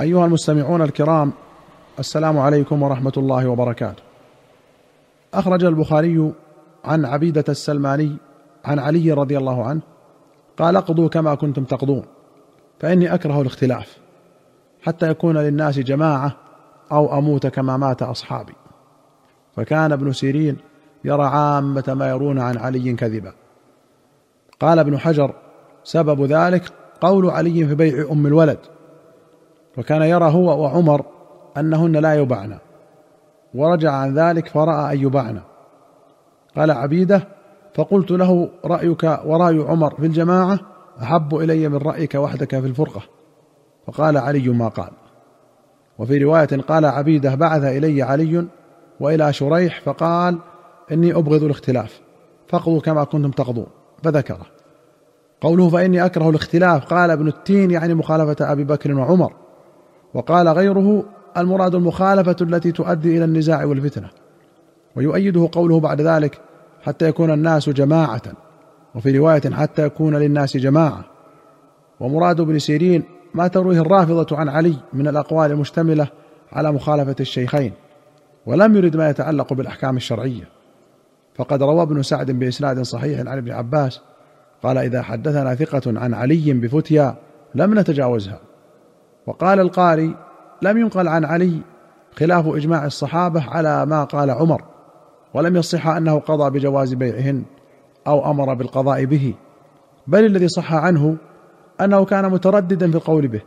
أيها المستمعون الكرام السلام عليكم ورحمة الله وبركاته. أخرج البخاري عن عبيدة السلماني عن علي رضي الله عنه قال اقضوا كما كنتم تقضون فإني أكره الاختلاف حتى يكون للناس جماعة أو أموت كما مات أصحابي. فكان ابن سيرين يرى عامة ما يرون عن علي كذبا. قال ابن حجر سبب ذلك قول علي في بيع أم الولد وكان يرى هو وعمر أنهن لا يبعن. ورجع عن ذلك فراى أن يبعن. قال عبيدة فقلت له رأيك وراي عمر في الجماعة أحب إلي من رأيك وحدك في الفرقة. فقال علي ما قال. وفي رواية قال عبيدة بعث إلي علي وإلى شريح فقال إني أبغض الاختلاف فاقضوا كما كنتم تقضون. فذكره. قوله فإني أكره الاختلاف قال ابن التين يعني مخالفة أبي بكر وعمر. وقال غيره المراد المخالفة التي تؤدي إلى النزاع والفتنة. ويؤيده قوله بعد ذلك حتى يكون الناس جماعة وفي رواية حتى يكون للناس جماعة. ومراد ابن سيرين ما ترويه الرافضة عن علي من الأقوال المشتملة على مخالفة الشيخين ولم يرد ما يتعلق بالأحكام الشرعية. فقد روى ابن سعد بإسناد صحيح عن ابن عباس قال إذا حدثنا ثقة عن علي بفتيا لم نتجاوزها. وقال القاري لم ينقل عن علي خلاف إجماع الصحابة على ما قال عمر ولم يصح أنه قضى بجواز بيعهن أو أمر بالقضاء به بل الذي صح عنه أنه كان مترددا في القول به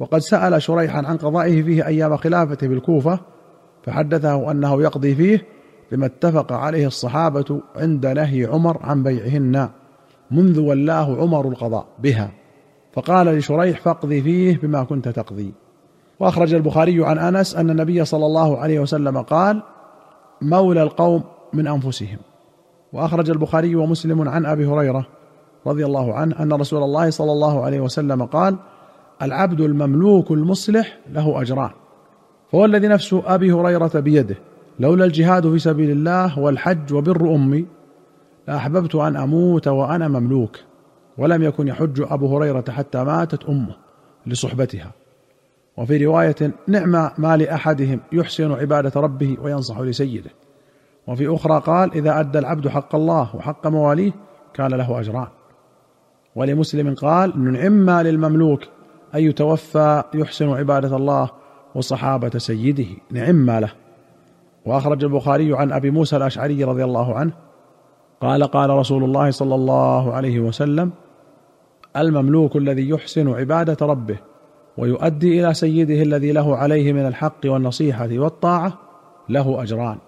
وقد سأل شريحا عن قضائه فيه أيام خلافته بالكوفة فحدثه أنه يقضي فيه بما اتفق عليه الصحابة عند نهي عمر عن بيعهن منذ ولاه عمر القضاء بها. فقال لشريح فاقضي فيه بما كنت تقضي. وأخرج البخاري عن أنس أن النبي صلى الله عليه وسلم قال مولى القوم من أنفسهم. وأخرج البخاري ومسلم عن أبي هريرة رضي الله عنه أن رسول الله صلى الله عليه وسلم قال العبد المملوك المصلح له أجران فهو الذي نفس أبي هريرة بيده لولا الجهاد في سبيل الله والحج وبر أمي لأحببت أن أموت وأنا مملوك. ولم يكن يحج أبو هريرة حتى ماتت أمه لصحبتها. وفي رواية نعم ما لأحدهم يحسن عبادة ربه وينصح لسيده. وفي أخرى قال إذا أدى العبد حق الله وحق مواليه كان له أجران. ولمسلم قال نعم للمملوك أن يتوفى يحسن عبادة الله وصحابة سيده. نعم له. وأخرج البخاري عن أبي موسى الأشعري رضي الله عنه قال قال رسول الله صلى الله عليه وسلم المملوك الذي يحسن عبادة ربه ويؤدي إلى سيده الذي له عليه من الحق والنصيحة والطاعة له أجران.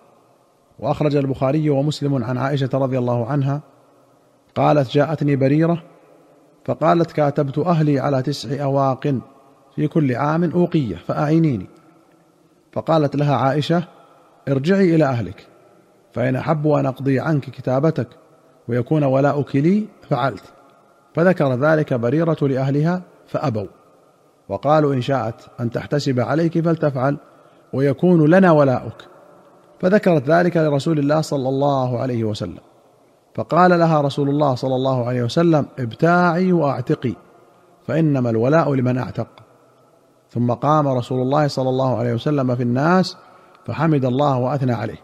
وأخرج البخاري ومسلم عن عائشة رضي الله عنها قالت جاءتني بريرة فقالت كاتبت أهلي على تسع أواق في كل عام أوقية فأعينيني. فقالت لها عائشة ارجعي إلى أهلك فإن احبوا أن أقضي عنك كتابتك ويكون ولاؤك لي فعلت. فذكر ذلك بريرة لأهلها فأبوا. وقالوا إن شاءت أن تحتسب عليك فلتفعل ويكون لنا ولاؤك. فذكرت ذلك لرسول الله صلى الله عليه وسلم. فقال لها رسول الله صلى الله عليه وسلم ابتاعي وأعتقي فإنما الولاء لمن أعتق. ثم قام رسول الله صلى الله عليه وسلم في الناس فحمد الله وأثنى عليه.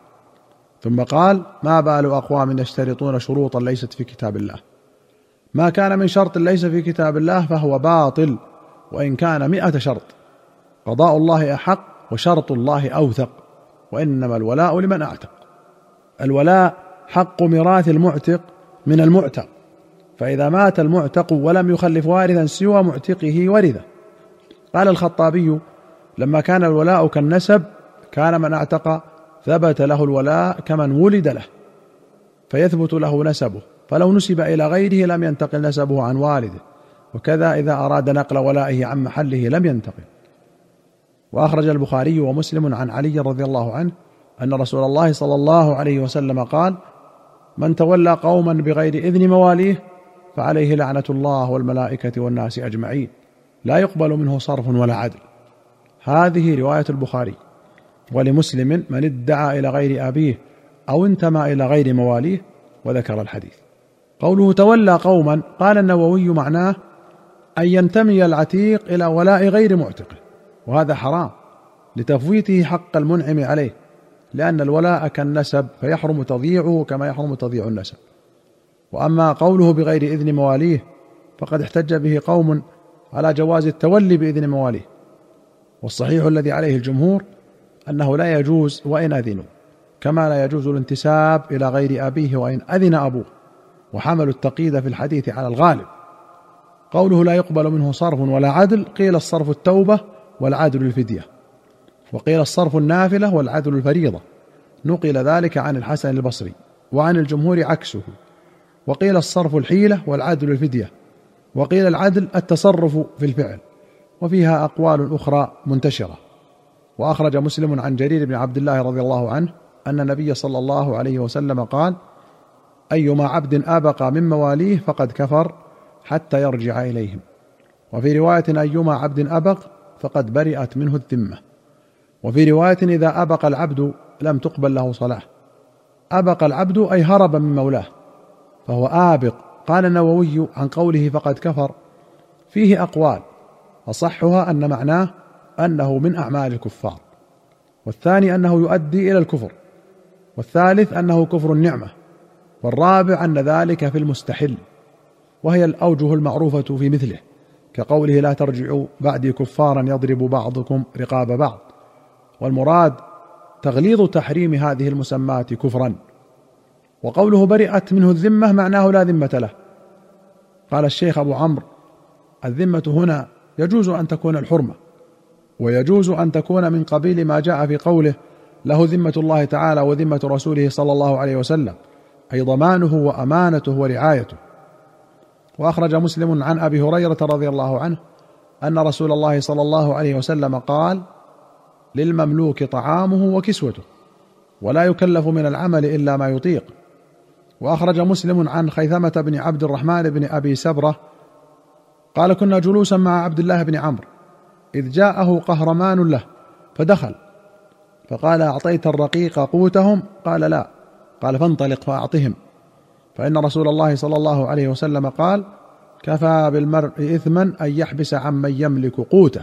ثم قال ما بال أقوام يشترطون شروطا ليست في كتاب الله؟ ما كان من شرط ليس في كتاب الله فهو باطل وإن كان مئة شرط. قضاء الله أحق وشرط الله أوثق وإنما الولاء لمن أعتق. الولاء حق ميراث المعتق من المعتق فإذا مات المعتق ولم يخلف وارثا سوى معتقه ورثه. قال الخطابي لما كان الولاء كالنسب كان من أعتق ثبت له الولاء كمن ولد له فيثبت له نسبه. فلو نسب إلى غيره لم ينتقل نسبه عن والده وكذا إذا أراد نقل ولائه عن محله لم ينتقل. وأخرج البخاري ومسلم عن علي رضي الله عنه أن رسول الله صلى الله عليه وسلم قال من تولى قوما بغير إذن مواليه فعليه لعنة الله والملائكة والناس أجمعين لا يقبل منه صرف ولا عدل. هذه رواية البخاري. ولمسلم من ادعى إلى غير أبيه أو انتمى إلى غير مواليه وذكر الحديث. قوله تولى قوما قال النووي معناه أن ينتمي العتيق إلى ولاء غير معتقه وهذا حرام لتفويته حق المنعم عليه لأن الولاء كالنسب فيحرم تضييعه كما يحرم تضييع النسب. وأما قوله بغير إذن مواليه فقد احتج به قوم على جواز التولي بإذن مواليه والصحيح الذي عليه الجمهور أنه لا يجوز وإن أذنوا كما لا يجوز الانتساب إلى غير أبيه وإن أذن أبوه. وحملوا التقييد في الحديث على الغالب. قوله لا يقبل منه صرف ولا عدل قيل الصرف التوبة والعدل الفدية. وقيل الصرف النافلة والعدل الفريضة. نقل ذلك عن الحسن البصري وعن الجمهور عكسه. وقيل الصرف الحيلة والعدل الفدية. وقيل العدل التصرف في الفعل. وفيها أقوال أخرى منتشرة. وأخرج مسلم عن جرير بن عبد الله رضي الله عنه أن النبي صلى الله عليه وسلم قال أيما عبد أبق من مواليه فقد كفر حتى يرجع إليهم. وفي رواية أيما عبد أبق فقد برئت منه الذمة. وفي رواية إذا أبق العبد لم تقبل له صلاة. أبق العبد أي هرب من مولاه. فهو آبق. قال النووي عن قوله فقد كفر فيه أقوال أصحها أن معناه أنه من أعمال الكفار. والثاني أنه يؤدي إلى الكفر والثالث أنه كفر النعمة. والرابع أن ذلك في المستحل وهي الأوجه المعروفة في مثله كقوله لا ترجعوا بعدي كفارا يضرب بعضكم رقاب بعض. والمراد تغليظ تحريم هذه المسمات كفرا. وقوله برئت منه الذمة معناه لا ذمة له. قال الشيخ أبو عمرو الذمة هنا يجوز أن تكون الحرمة ويجوز أن تكون من قبيل ما جاء في قوله له ذمة الله تعالى وذمة رسوله صلى الله عليه وسلم. أي ضمانه وأمانته ورعايته. وأخرج مسلم عن أبي هريرة رضي الله عنه أن رسول الله صلى الله عليه وسلم قال للمملوك طعامه وكسوته ولا يكلف من العمل إلا ما يطيق. وأخرج مسلم عن خيثمة بن عبد الرحمن بن أبي سبرة قال كنا جلوسا مع عبد الله بن عمرو إذ جاءه قهرمان له فدخل فقال أعطيت الرقيق قوتهم؟ قال لا. قال فانطلق فأعطهم. فإن رسول الله صلى الله عليه وسلم قال كفى بالمرء اثما أن يحبس عمن يملك قوته.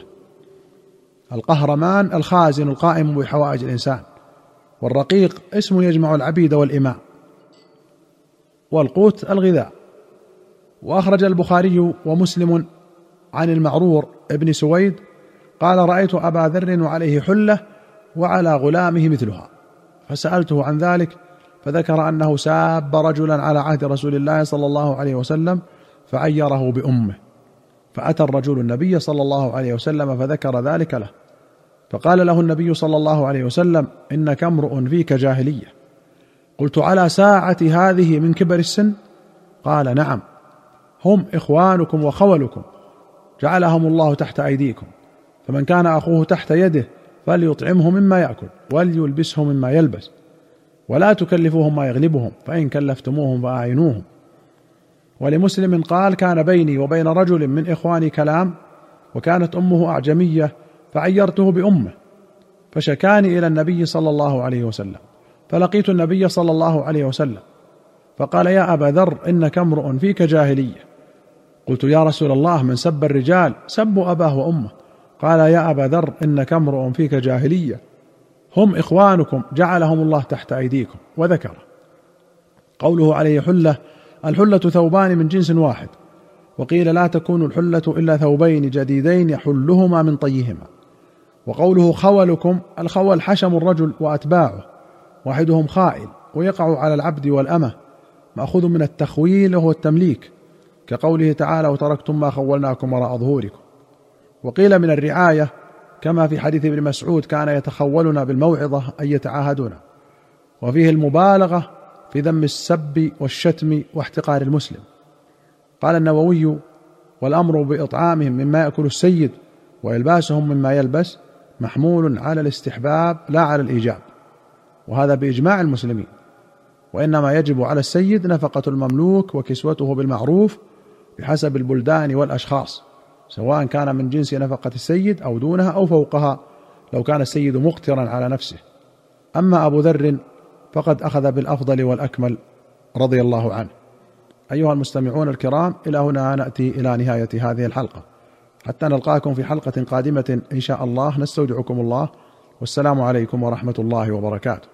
القهرمان الخازن القائم بحوائج الإنسان. والرقيق اسم يجمع العبيد والإماء. والقوت الغذاء. وأخرج البخاري ومسلم عن المعرور ابن سويد قال رأيت أبا ذر وعليه حلة وعلى غلامه مثلها. فسألته عن ذلك فذكر أنه ساب رجلا على عهد رسول الله صلى الله عليه وسلم فعيره بأمه. فأتى الرجل النبي صلى الله عليه وسلم فذكر ذلك له. فقال له النبي صلى الله عليه وسلم إنك امرؤ فيك جاهلية. قلت على ساعة هذه من كبر السن؟ قال نعم. هم إخوانكم وخولكم. جعلهم الله تحت أيديكم. فمن كان أخوه تحت يده فليطعمه مما يأكل وليلبسه مما يلبس. ولا تكلفوهم ما يغلبهم فإن كلفتموهم فأعينوهم. ولمسلم قال كان بيني وبين رجل من إخواني كلام وكانت أمه أعجمية فعيرته بأمه فشكاني إلى النبي صلى الله عليه وسلم فلقيت النبي صلى الله عليه وسلم فقال يا أبا ذر إنك امرؤ فيك جاهلية. قلت يا رسول الله من سب الرجال سبوا أباه وأمه. قال يا أبا ذر إنك امرؤ فيك جاهلية. هم إخوانكم جعلهم الله تحت أيديكم. وذكر قوله عليه حلة الحلة ثوبان من جنس واحد. وقيل لا تكون الحلة إلا ثوبين جديدين يحلهما من طيهما. وقوله خولكم الخول حشم الرجل وأتباعه. واحدهم خائل ويقع على العبد والأمة. مأخوذ من التخويل وهو التمليك. كقوله تعالى وتركتم ما خولناكم وراء ظهوركم. وقيل من الرعاية كما في حديث ابن مسعود كان يتخولنا بالموعظة اي يتعاهدنا وفيه المبالغة في ذم السب والشتم واحتقار المسلم. قال النووي والأمر بإطعامهم مما يأكل السيد وإلباسهم مما يلبس محمول على الاستحباب لا على الإيجاب. وهذا بإجماع المسلمين. وإنما يجب على السيد نفقة المملوك وكسوته بالمعروف بحسب البلدان والأشخاص. سواء كان من جنس نفقة السيد أو دونها أو فوقها لو كان السيد مقترا على نفسه. أما أبو ذر فقد أخذ بالأفضل والأكمل رضي الله عنه. أيها المستمعون الكرام إلى هنا نأتي إلى نهاية هذه الحلقة. حتى نلقاكم في حلقة قادمة إن شاء الله. نستودعكم الله. والسلام عليكم ورحمة الله وبركاته.